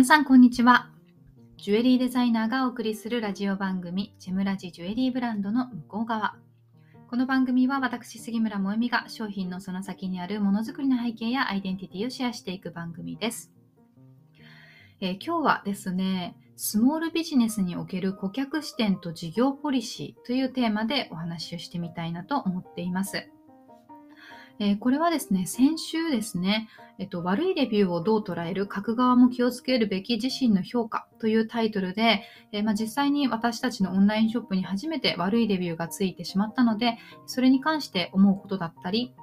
皆さんこんにちは。ジュエリーデザイナーがお送りするラジオ番組ジェムラジジュエリーブランドの向こう側。この番組は私杉村萌実が商品のその先にあるものづくりの背景やアイデンティティをシェアしていく番組です、えー、今日はですねスモールビジネスにおける顧客視点と事業ポリシーというテーマでお話をしてみたいなと思っています。えー、これはですね、先週ですね、えっと、悪いレビューをどう捉える、書く側も気をつけるべき自身の評価というタイトルで、えー、まあ、実際に私たちのオンラインショップに初めて悪いレビューがついてしまったので、それに関して思うことだったり、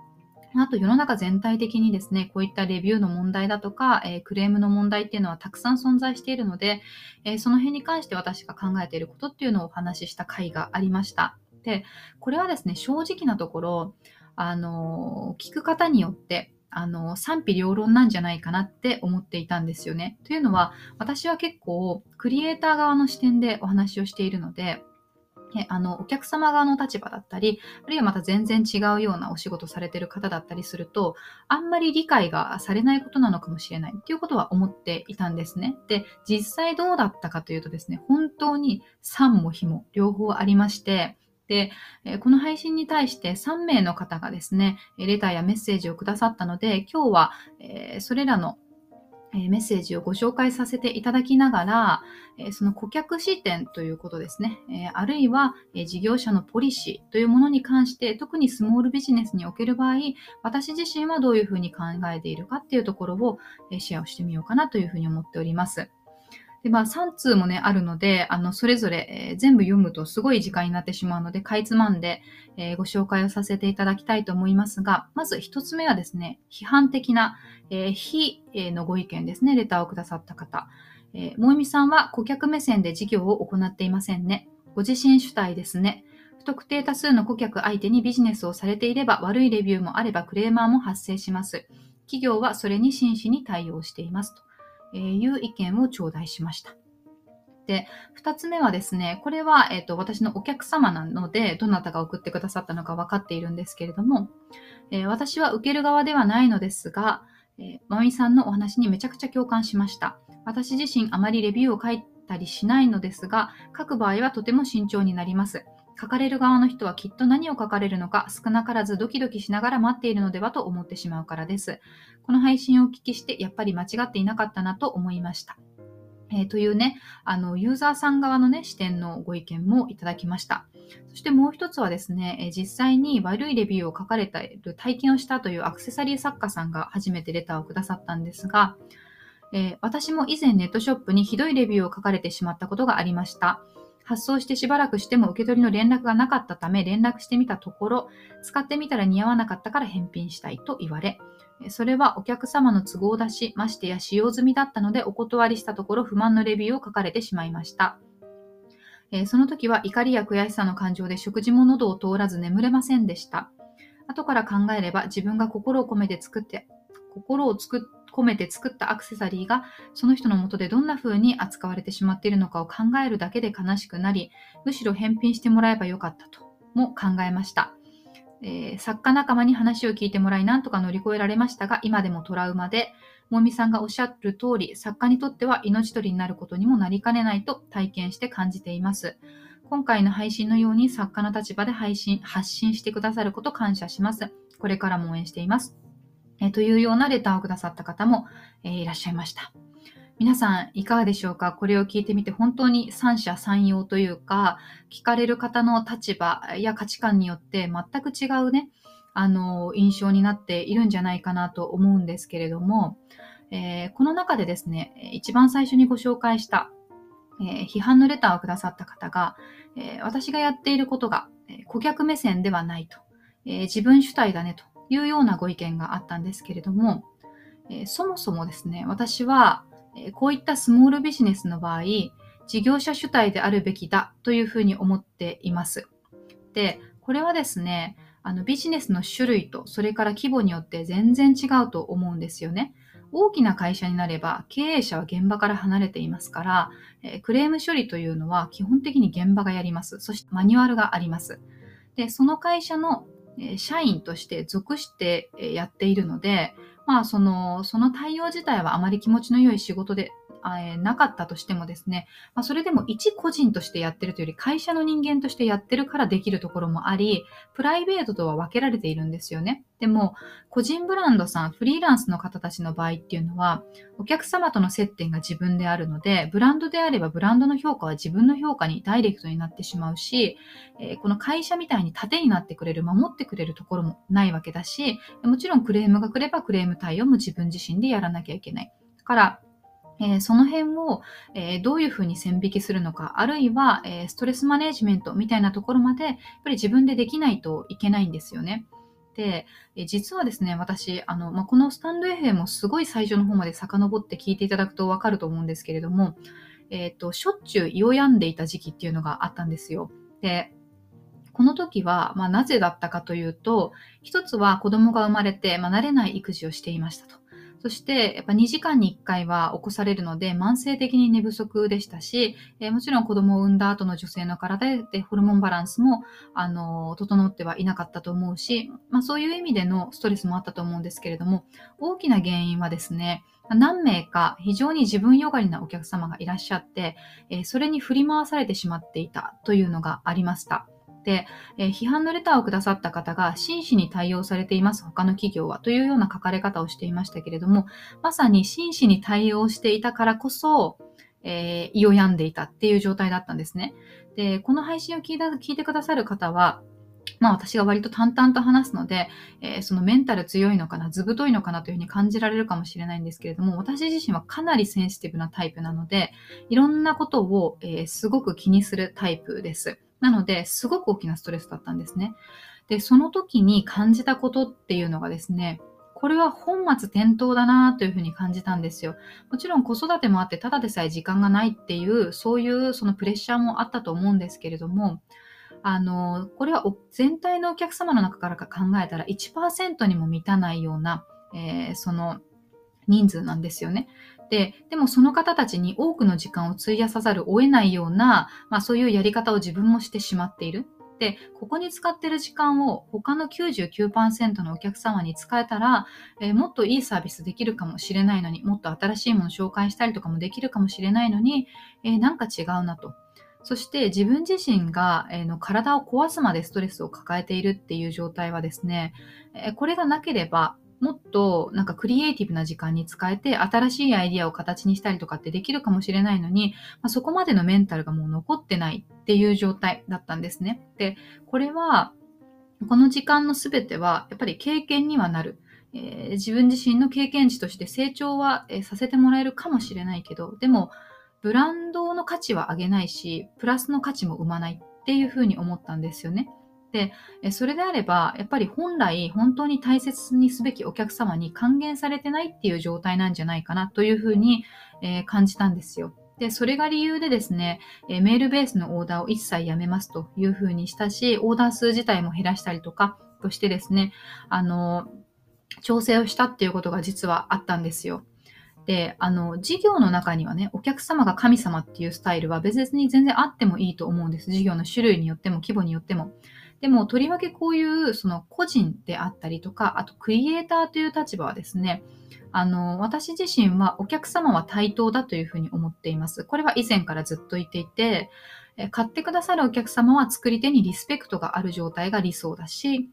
あと世の中全体的にですね、こういったレビューの問題だとか、えー、クレームの問題っていうのはたくさん存在しているので、えー、その辺に関して私が考えていることっていうのをお話しした回がありました。で、これはですね、正直なところ、あの、聞く方によって、あの、賛否両論なんじゃないかなって思っていたんですよね。というのは、私は結構、クリエイター側の視点でお話をしているので、あの、お客様側の立場だったり、あるいはまた全然違うようなお仕事されてる方だったりすると、あんまり理解がされないことなのかもしれないっていうことは思っていたんですね。で、実際どうだったかというとですね、本当に3も非も両方ありまして、で、この配信に対して3名の方がですね、レターやメッセージをくださったので、今日はそれらのメッセージをご紹介させていただきながら、その顧客視点ということですね、あるいは事業者のポリシーというものに関して、特にスモールビジネスにおける場合、私自身はどういうふうに考えているかっていうところをシェアをしてみようかなというふうに思っております。で、まあ、3通もね、あるので、あの、それぞれ、えー、全部読むとすごい時間になってしまうので、かいつまんで、えー、ご紹介をさせていただきたいと思いますが、まず1つ目はですね、批判的な、えー、非、のご意見ですね、レターをくださった方。えー、もえみさんは顧客目線で事業を行っていませんね。ご自身主体ですね。不特定多数の顧客相手にビジネスをされていれば悪いレビューもあればクレーマーも発生します。企業はそれに真摯に対応していますと。えいう意見を頂戴しました。で、二つ目はですね、これは、えっ、ー、と、私のお客様なので、どなたが送ってくださったのか分かっているんですけれども、えー、私は受ける側ではないのですが、えー、まみさんのお話にめちゃくちゃ共感しました。私自身あまりレビューを書いたりしないのですが、書く場合はとても慎重になります。書かれる側の人はきっと何を書かれるのか少なからずドキドキしながら待っているのではと思ってしまうからです。この配信をお聞きしてやっぱり間違っていなかったなと思いました。えー、というね、あの、ユーザーさん側のね、視点のご意見もいただきました。そしてもう一つはですね、え、実際に悪いレビューを書かれた体験をしたというアクセサリー作家さんが初めてレターをくださったんですが、えー、私も以前ネットショップにひどいレビューを書かれてしまったことがありました。発送してしばらくしても受け取りの連絡がなかったため連絡してみたところ、使ってみたら似合わなかったから返品したいと言われ、それはお客様の都合だし、ましてや使用済みだったのでお断りしたところ不満のレビューを書かれてしまいました。え、その時は怒りや悔しさの感情で食事も喉を通らず眠れませんでした。後から考えれば自分が心を込めて作って、心を作っ込めて作ったアクセサリーがその人のもとでどんな風に扱われてしまっているのかを考えるだけで悲しくなり、むしろ返品してもらえばよかったとも考えました。えー、作家仲間に話を聞いてもらい、なんとか乗り越えられましたが、今でもトラウマで、もみさんがおっしゃる通り、作家にとっては命取りになることにもなりかねないと体験して感じています。今回の配信のように作家の立場で配信、発信してくださること感謝します。これからも応援しています。えというようなレターをくださった方も、えいらっしゃいました。皆さんいかがでしょうか？これを聞いてみて本当に三者三様というか、聞かれる方の立場や価値観によって全く違うね、あの、印象になっているんじゃないかなと思うんですけれども、えー、この中でですね、一番最初にご紹介した、えー、批判のレターをくださった方が、えー、私がやっていることが、顧客目線ではないと、え自分主体だねと。いうようなご意見があったんですけれども、えそもそもですね、私は、えこういったスモールビジネスの場合、事業者主体であるべきだというふうに思っています。で、これはですね、あのビジネスの種類とそれから規模によって全然違うと思うんですよね。大きな会社になれば経営者は現場から離れていますから、えクレーム処理というのは基本的に現場がやります。そしてマニュアルがあります。で、その会社の社員として属してやっているので、まあ、その、その対応自体はあまり気持ちの良い仕事でえなかったとしてもですね、まあ、それでも一個人としてやってるというより会社の人間としてやってるからできるところもあり、プライベートとは分けられているんですよね。でも、個人ブランドさん、フリーランスの方たちの場合っていうのは、お客様との接点が自分であるので、ブランドであればブランドの評価は自分の評価にダイレクトになってしまうし、えー、この会社みたいに盾になってくれる、守ってくれるところもないわけだし、もちろんクレームが来ればクレーム対応も自分自身でやらなきゃいけない。だから、えー、その辺を、えー、どういうふうに線引きするのか、あるいは、えー、ストレスマネジメントみたいなところまで、やっぱり自分でできないといけないんですよね。で、え実はですね、私、あの、まあ、このスタンド FM もすごい最初の方まで遡って聞いていただくとわかると思うんですけれども、えっ、と、しょっちゅう胃を病んでいた時期っていうのがあったんですよ。で、この時は、まあ、なぜだったかというと、一つは子供が生まれて、まあ、慣れない育児をしていましたと。そして、やっぱ2時間に1回は起こされるので、慢性的に寝不足でしたし、えー、もちろん子供を産んだ後の女性の体でホルモンバランスも、あの、整ってはいなかったと思うし、まあそういう意味でのストレスもあったと思うんですけれども、大きな原因はですね、何名か非常に自分よがりなお客様がいらっしゃって、えー、それに振り回されてしまっていたというのがありました。、えー、批判のレターをくださった方が真摯に対応されています他の企業はというような書かれ方をしていましたけれども、まさに真摯に対応していたからこそ、えー、胃を病んでいたっていう状態だったんですね。で、この配信を聞いた聞いてくださる方は、まあ私が割と淡々と話すので、えー、そのメンタル強いのかな、ずぶといのかなというふうに感じられるかもしれないんですけれども、私自身はかなりセンシティブなタイプなので、いろんなことを、えー、すごく気にするタイプです。なので、すごく大きなストレスだったんですね。で、その時に感じたことっていうのがですね、これは本末転倒だなというふうに感じたんですよ。もちろん子育てもあって、ただでさえ時間がないっていう、そういうそのプレッシャーもあったと思うんですけれども、あの、これは全体のお客様の中から考えたら1%にも満たないような、えー、その人数なんですよね。で、でもその方たちに多くの時間を費やさざるを得ないような、まあそういうやり方を自分もしてしまっている。で、ここに使ってる時間を他の99%のお客様に使えたら、えー、もっといいサービスできるかもしれないのに、もっと新しいものを紹介したりとかもできるかもしれないのに、えー、なんか違うなと。そして自分自身が、えー、の体を壊すまでストレスを抱えているっていう状態はですね、えこれがなければ、もっとなんかクリエイティブな時間に使えて新しいアイディアを形にしたりとかってできるかもしれないのに、まあ、そこまでのメンタルがもう残ってないっていう状態だったんですね。で、これはこの時間のすべてはやっぱり経験にはなる。えー、自分自身の経験値として成長は、えー、させてもらえるかもしれないけど、でもブランドの価値は上げないし、プラスの価値も生まないっていうふうに思ったんですよね。で、それであれば、やっぱり本来本当に大切にすべきお客様に還元されてないっていう状態なんじゃないかなというふうに、え、感じたんですよ。で、それが理由でですね、えメールベースのオーダーを一切やめますというふうにしたし、オーダー数自体も減らしたりとかとしてですね、あの、調整をしたっていうことが実はあったんですよ。で、あの、事業の中にはね、お客様が神様っていうスタイルは別に全然あってもいいと思うんです。事業の種類によっても規模によっても。でも、とりわけこういうその個人であったりとか、あとクリエイターという立場はですね、あの、私自身はお客様は対等だというふうに思っています。これは以前からずっと言っていて、買ってくださるお客様は作り手にリスペクトがある状態が理想だし、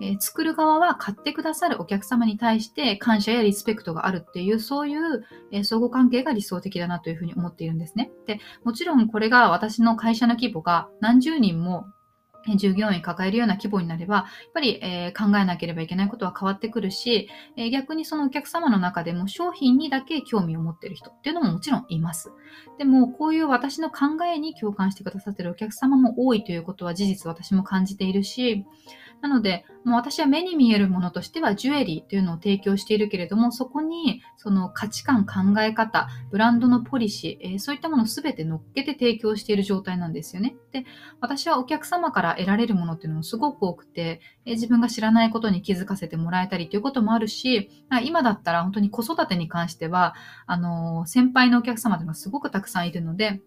え、作る側は買ってくださるお客様に対して感謝やリスペクトがあるっていう、そういう、え、相互関係が理想的だなというふうに思っているんですね。で、もちろんこれが私の会社の規模が何十人も従業員抱えるような規模になれば、やっぱり、えー、考えなければいけないことは変わってくるし、えー、逆にそのお客様の中でも商品にだけ興味を持っている人っていうのももちろんいます。でも、こういう私の考えに共感してくださっているお客様も多いということは事実私も感じているし、なので、もう私は目に見えるものとしてはジュエリーというのを提供しているけれども、そこにその価値観、考え方、ブランドのポリシー、えー、そういったものを全て乗っけて提供している状態なんですよね。で、私はお客様から得られるものっていうのもすごく多くて、えー、自分が知らないことに気づかせてもらえたりということもあるし、今だったら本当に子育てに関しては、あのー、先輩のお客様というのがすごくたくさんいるので、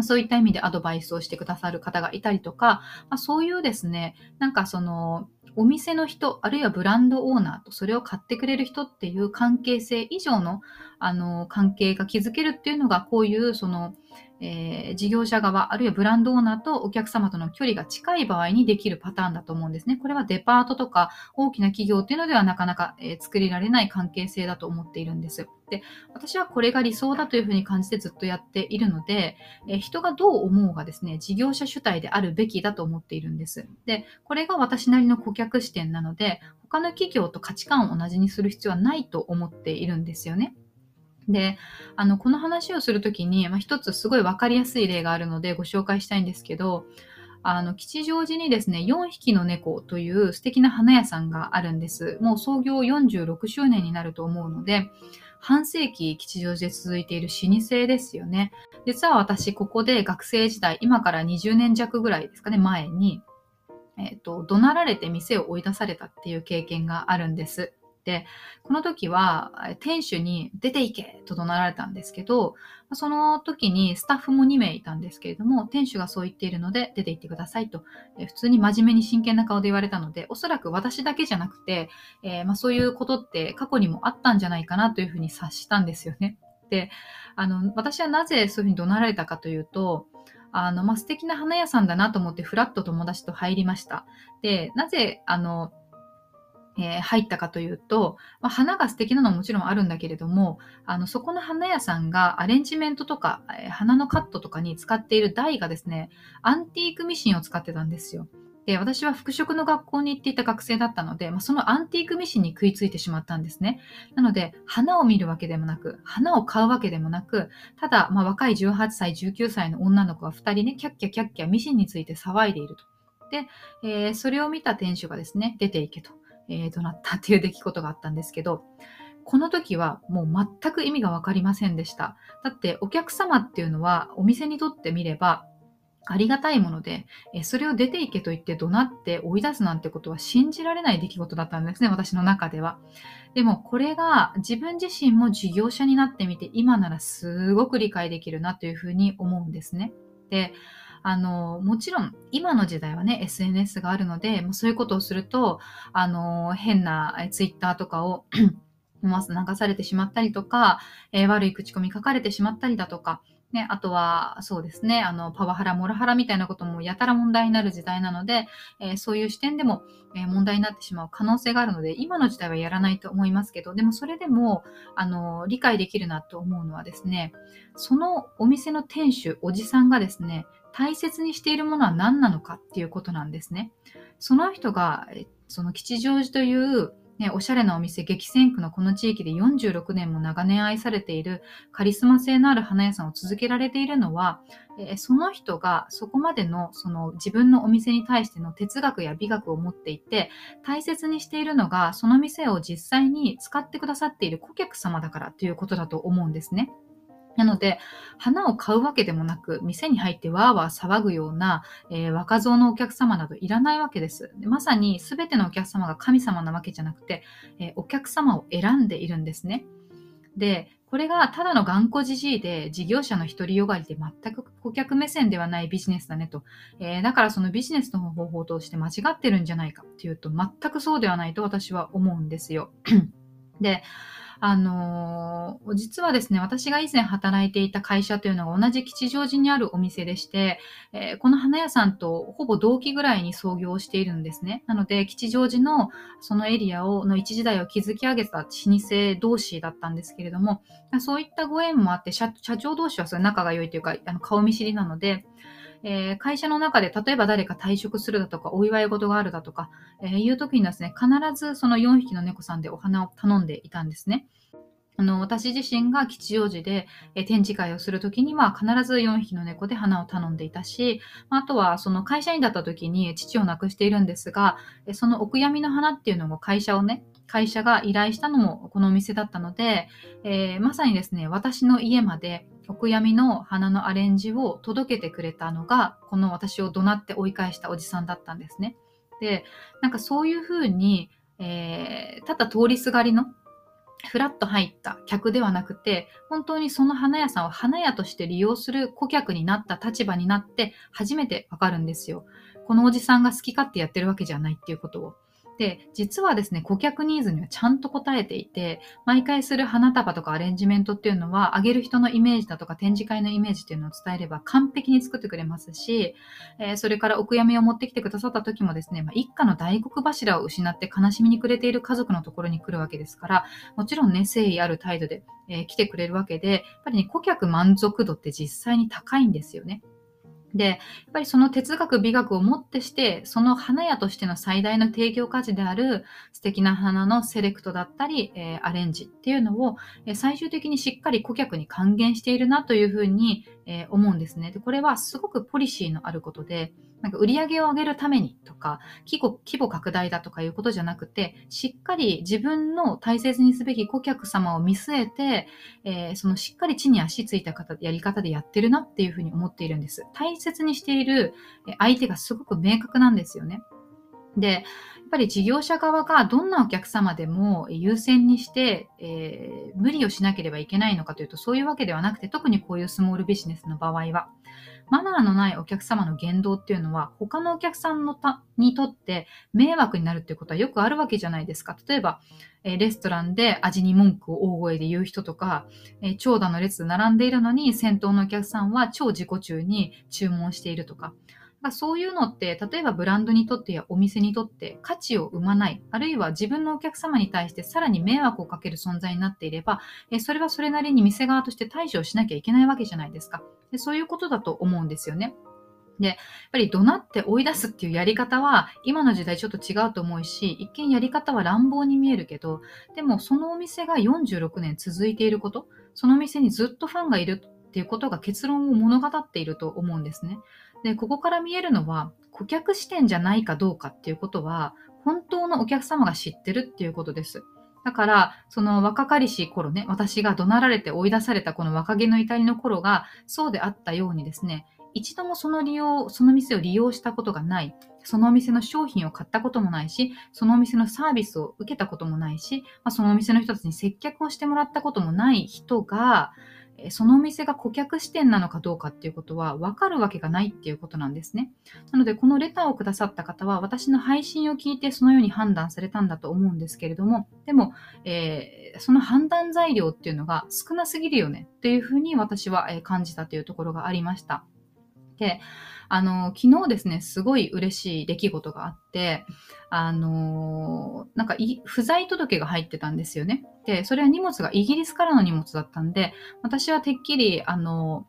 そういった意味でアドバイスをしてくださる方がいたりとか、まあ、そういうですね、なんかその、お店の人、あるいはブランドオーナーとそれを買ってくれる人っていう関係性以上の、あの、関係が築けるっていうのが、こういう、その、えー、事業者側、あるいはブランドオーナーとお客様との距離が近い場合にできるパターンだと思うんですね。これはデパートとか大きな企業っていうのではなかなか、えー、作りられない関係性だと思っているんです。で、私はこれが理想だというふうに感じてずっとやっているので、えー、人がどう思うがですね、事業者主体であるべきだと思っているんです。で、これが私なりの顧客視点なので、他の企業と価値観を同じにする必要はないと思っているんですよね。で、あの、この話をするときに、まあ、一つすごいわかりやすい例があるのでご紹介したいんですけど、あの、吉祥寺にですね、4匹の猫という素敵な花屋さんがあるんです。もう創業46周年になると思うので、半世紀吉祥寺で続いている老舗ですよね。実は私、ここで学生時代、今から20年弱ぐらいですかね、前に、えっ、ー、と、怒鳴られて店を追い出されたっていう経験があるんです。で、この時は店主に出て行けと怒鳴られたんですけど、その時にスタッフも2名いたんですけれども、店主がそう言っているので出て行ってくださいと、え普通に真面目に真剣な顔で言われたので、おそらく私だけじゃなくて、えー、まあ、そういうことって過去にもあったんじゃないかなというふうに察したんですよね。で、あの、私はなぜそういうふうに怒鳴られたかというと、あの、まあ、素敵な花屋さんだなと思ってふらっと友達と入りました。で、なぜ、あの、えー、入ったかというと、まあ、花が素敵なのはもちろんあるんだけれども、あの、そこの花屋さんがアレンジメントとか、えー、花のカットとかに使っている台がですね、アンティークミシンを使ってたんですよ。で、私は服飾の学校に行っていた学生だったので、まあ、そのアンティークミシンに食いついてしまったんですね。なので、花を見るわけでもなく、花を買うわけでもなく、ただ、まあ、若い18歳、19歳の女の子が2人ね、キャッキャキャッキャミシンについて騒いでいると。で、えー、それを見た店主がですね、出ていけと。えー、となったっていう出来事があったんですけど、この時はもう全く意味がわかりませんでした。だってお客様っていうのはお店にとってみればありがたいもので、それを出ていけと言って怒鳴って追い出すなんてことは信じられない出来事だったんですね、私の中では。でもこれが自分自身も事業者になってみて今ならすごく理解できるなというふうに思うんですね。で、あの、もちろん今の時代はね、SNS があるので、もうそういうことをすると、あの、変なツイッターとかを思わず流されてしまったりとか、えー、悪い口コミ書かれてしまったりだとか、ね、あとは、そうですね、あの、パワハラ、モラハラみたいなこともやたら問題になる時代なので、えー、そういう視点でも、えー、問題になってしまう可能性があるので、今の時代はやらないと思いますけど、でもそれでも、あの、理解できるなと思うのはですね、そのお店の店主、おじさんがですね、大切にしているものは何なのかっていうことなんですね。その人が、その吉祥寺というね、おしゃれなお店、激戦区のこの地域で46年も長年愛されているカリスマ性のある花屋さんを続けられているのは、えその人がそこまでのその自分のお店に対しての哲学や美学を持っていて、大切にしているのが、その店を実際に使ってくださっている顧客様だからということだと思うんですね。なので、花を買うわけでもなく、店に入ってわーわー騒ぐような、えー、若造のお客様などいらないわけですで。まさに全てのお客様が神様なわけじゃなくて、えー、お客様を選んでいるんですね。で、これがただの頑固じじいで事業者の独りよがりで全く顧客目線ではないビジネスだねと。えー、だからそのビジネスの方法を通して間違ってるんじゃないかっていうと全くそうではないと私は思うんですよ。で、あのー、実はですね、私が以前働いていた会社というのが同じ吉祥寺にあるお店でして、えー、この花屋さんとほぼ同期ぐらいに創業しているんですね。なので、吉祥寺のそのエリアを、の一時代を築き上げた老舗同士だったんですけれども、そういったご縁もあって、社長同士はそれ仲が良いというか、あの顔見知りなので、えー、会社の中で例えば誰か退職するだとか、お祝い事があるだとか、えー、いう時にですね、必ずその4匹の猫さんでお花を頼んでいたんですね。あの、私自身が吉祥寺で、え展示会をするときには必ず4匹の猫で花を頼んでいたし、あとはその会社員だった時に父を亡くしているんですが、そのお悔やみの花っていうのも会社をね、会社が依頼したのもこのお店だったので、えー、まさにですね、私の家までお悔やみの花のアレンジを届けてくれたのが、この私を怒鳴って追い返したおじさんだったんですね。で、なんかそういうふうに、えー、ただ通りすがりのフラッと入った客ではなくて、本当にその花屋さんを花屋として利用する顧客になった立場になって初めてわかるんですよ。このおじさんが好き勝手やってるわけじゃないっていうことを。で、実はですね、顧客ニーズにはちゃんと応えていて、毎回する花束とかアレンジメントっていうのは、あげる人のイメージだとか展示会のイメージっていうのを伝えれば完璧に作ってくれますし、えー、それからお悔やみを持ってきてくださった時もですね、まあ、一家の大黒柱を失って悲しみに暮れている家族のところに来るわけですから、もちろんね、誠意ある態度で、えー、来てくれるわけで、やっぱりね、顧客満足度って実際に高いんですよね。で、やっぱりその哲学、美学をもってして、その花屋としての最大の提供価値である素敵な花のセレクトだったり、えー、アレンジっていうのを、え、最終的にしっかり顧客に還元しているなというふうに、えー、思うんですね。で、これはすごくポリシーのあることで、なんか売り上げを上げるためにとか、規模、規模拡大だとかいうことじゃなくて、しっかり自分の大切にすべき顧客様を見据えて、えー、そのしっかり地に足ついた方、やり方でやってるなっていうふうに思っているんです。大切にしている相手がすごく明確なんですよね。で、ぱり事業者側がどんなお客様でも優先にして、えー、無理をしなければいけないのかというと、そういうわけではなくて、特にこういうスモールビジネスの場合は、マナーのないお客様の言動っていうのは、他のお客さんのたにとって迷惑になるっていうことはよくあるわけじゃないですか。例えば、えレストランで味に文句を大声で言う人とか、え長蛇の列で並んでいるのに先頭のお客さんは超自己中に注文しているとか、まあ、そういうのって、例えばブランドにとってやお店にとって価値を生まない、あるいは自分のお客様に対してさらに迷惑をかける存在になっていれば、えそれはそれなりに店側として対処をしなきゃいけないわけじゃないですか。でそういうことだと思うんですよね。で、やっぱり怒鳴って追い出すっていうやり方は今の時代ちょっと違うと思うし、一見やり方は乱暴に見えるけど、でもそのお店が46年続いていること、そのお店にずっとファンがいるっていうことが結論を物語っていると思うんですね。で、ここから見えるのは、顧客視点じゃないかどうかっていうことは、本当のお客様が知ってるっていうことです。だから、その若かりし頃ね、私が怒鳴られて追い出されたこの若気の至りの頃が、そうであったようにですね、一度もその利用、その店を利用したことがない、そのお店の商品を買ったこともないし、そのお店のサービスを受けたこともないし、まあ、そのお店の人たちに接客をしてもらったこともない人が、そのお店が顧客視点なのかどうかっていうことは分かるわけがないっていうことなんですね。なので、このレターをくださった方は、私の配信を聞いてそのように判断されたんだと思うんですけれども、でも、えー、その判断材料っていうのが少なすぎるよねっていうふうに私は感じたというところがありました。で、あの、昨日ですね、すごい嬉しい出来事があって、あの、なんか不在届が入ってたんですよね。で、それは荷物がイギリスからの荷物だったんで、私はてっきり、あの、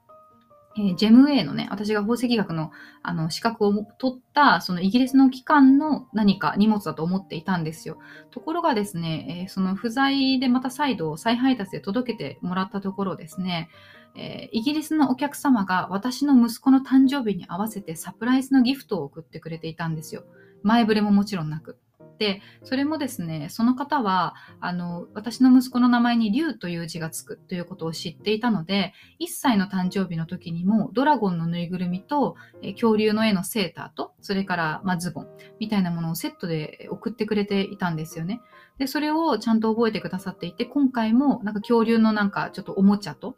えー、ジェム A のね、私が宝石学のあの資格を取った、そのイギリスの機関の何か荷物だと思っていたんですよ。ところがですね、えー、その不在でまた再度再配達で届けてもらったところですね、えー、イギリスのお客様が私の息子の誕生日に合わせてサプライズのギフトを送ってくれていたんですよ。前触れももちろんなく。で、それもですね、その方は、あの、私の息子の名前に竜という字がつくということを知っていたので、1歳の誕生日の時にも、ドラゴンのぬいぐるみと、え恐竜の絵のセーターと、それから、ま、ズボンみたいなものをセットで送ってくれていたんですよね。で、それをちゃんと覚えてくださっていて、今回もなんか恐竜のなんかちょっとおもちゃと、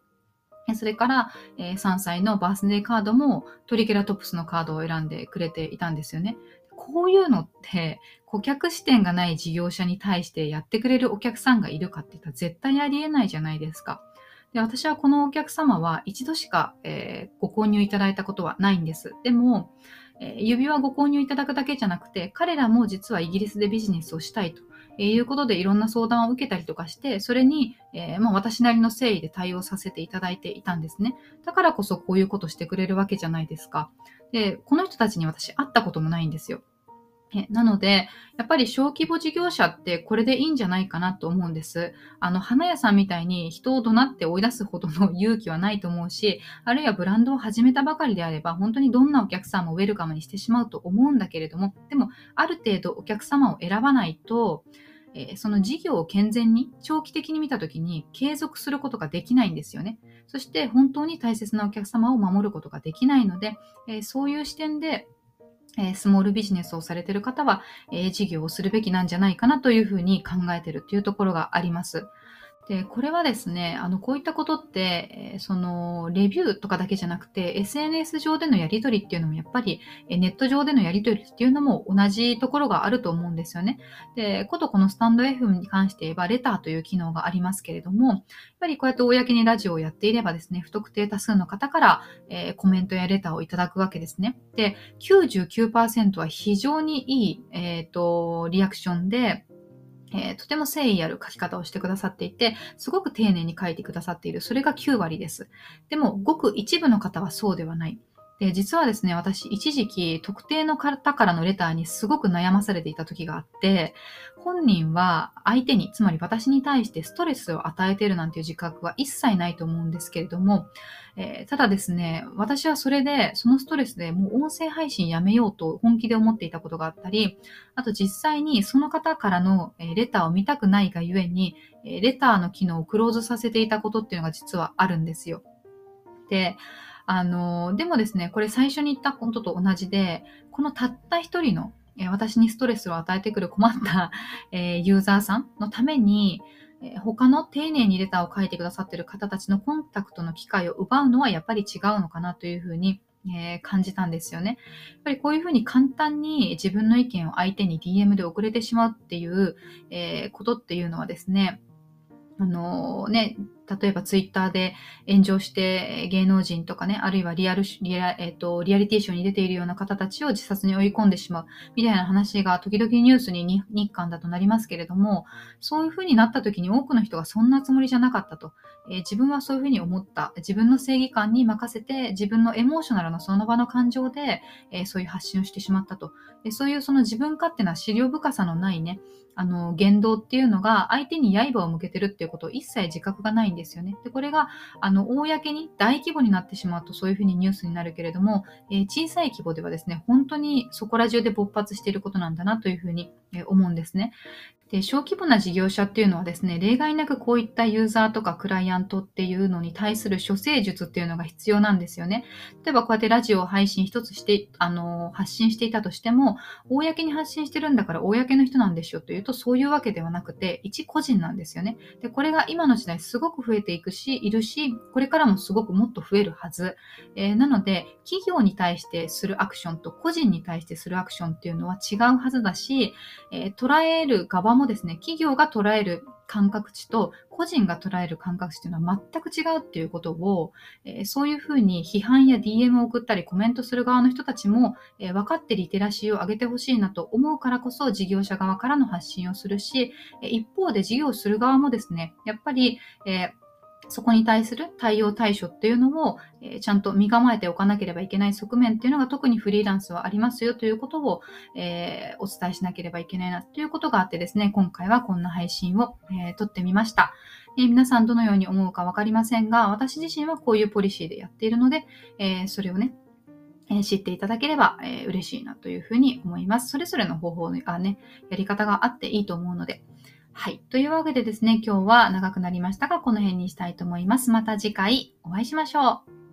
それから、え3歳のバースデーカードもトリケラトプスのカードを選んでくれていたんですよね。こういうのって顧客視点がない事業者に対してやってくれるお客さんがいるかって言ったら絶対ありえないじゃないですか。で私はこのお客様は一度しか、えー、ご購入いただいたことはないんです。でも、えー、指輪ご購入いただくだけじゃなくて、彼らも実はイギリスでビジネスをしたいとえいうことでいろんな相談を受けたりとかして、それに、えー、まあ、私なりの誠意で対応させていただいていたんですね。だからこそこういうことしてくれるわけじゃないですか。で、この人たちに私会ったこともないんですよ。なので、やっぱり小規模事業者ってこれでいいんじゃないかなと思うんです。あの、花屋さんみたいに人を怒鳴って追い出すほどの勇気はないと思うし、あるいはブランドを始めたばかりであれば、本当にどんなお客さんもウェルカムにしてしまうと思うんだけれども、でも、ある程度お客様を選ばないと、え、その事業を健全に長期的に見たときに継続することができないんですよね。そして本当に大切なお客様を守ることができないので、え、そういう視点でえスモールビジネスをされている方は、え事業をするべきなんじゃないかなというふうに考えているというところがあります。で、これはですね、あの、こういったことって、その、レビューとかだけじゃなくて、SNS 上でのやりとりっていうのも、やっぱり、えネット上でのやりとりっていうのも同じところがあると思うんですよね。で、ことこのスタンド FM に関して言えば、レターという機能がありますけれども、やっぱりこうやって公にラジオをやっていればですね、不特定多数の方から、えー、コメントやレターをいただくわけですね。で、99%は非常にいい、えっ、ー、と、リアクションで、えー、とても誠意ある書き方をしてくださっていて、すごく丁寧に書いてくださっている。それが9割です。でも、ごく一部の方はそうではない。で、実はですね、私、一時期、特定の方からのレターにすごく悩まされていた時があって、本人は相手に、つまり私に対してストレスを与えているなんていう自覚は一切ないと思うんですけれども、えー、ただですね、私はそれで、そのストレスでもう音声配信やめようと本気で思っていたことがあったり、あと実際にその方からのレターを見たくないがゆえに、レターの機能をクローズさせていたことっていうのが実はあるんですよ。で、あの、でもですね、これ最初に言ったことと同じで、このたった一人の、え私にストレスを与えてくる困った、えユーザーさんのために、え他の丁寧にレターを書いてくださっている方たちのコンタクトの機会を奪うのはやっぱり違うのかなというふうに、え、感じたんですよね。やっぱりこういうふうに簡単に自分の意見を相手に DM で送れてしまうっていう、え、ことっていうのはですね、あの、ね、例えばツイッターで炎上して芸能人とかね、あるいはリアル、リア,、えーと、リアリティショーに出ているような方たちを自殺に追い込んでしまうみたいな話が時々ニュースに日韓だとなりますけれども、そういうふうになった時に多くの人がそんなつもりじゃなかったと。えー、自分はそういうふうに思った。自分の正義感に任せて自分のエモーショナルなその場の感情で、えー、そういう発信をしてしまったと。でそういうその自分勝手な資料深さのないね、あの、言動っていうのが相手に刃を向けてるっていうことを一切自覚がないですよね。で、これが、あの、公に大規模になってしまうとそういうふうにニュースになるけれども、えー、小さい規模ではですね、本当にそこら中で勃発していることなんだなというふうに思うんですね。で、小規模な事業者っていうのはですね、例外なくこういったユーザーとかクライアントっていうのに対する処世術っていうのが必要なんですよね。例えばこうやってラジオを配信一つして、あの、発信していたとしても、公に発信してるんだから公の人なんでしょというと、そういうわけではなくて、一個人なんですよね。で、これが今の時代すごく増えていくし、いるし、これからもすごくもっと増えるはず。えー、なので、企業に対してするアクションと個人に対してするアクションっていうのは違うはずだし、えー、捉える側もですね、企業が捉える感覚値と個人が捉える感覚値というのは全く違うっていうことを、えー、そういうふうに批判や DM を送ったりコメントする側の人たちも、えー、分かってリテラシーを上げてほしいなと思うからこそ事業者側からの発信をするし、一方で事業する側もですね、やっぱり、えーそこに対する対応対処っていうのを、えー、ちゃんと身構えておかなければいけない側面っていうのが特にフリーランスはありますよということを、えー、お伝えしなければいけないなということがあってですね、今回はこんな配信を、えー、撮ってみました、えー、皆さんどのように思うかわかりませんが、私自身はこういうポリシーでやっているので、え、それをね、え知っていただければ、え、嬉しいなというふうに思います。それぞれの方法がね、やり方があっていいと思うので、はい。というわけでですね、今日は長くなりましたが、この辺にしたいと思います。また次回お会いしましょう。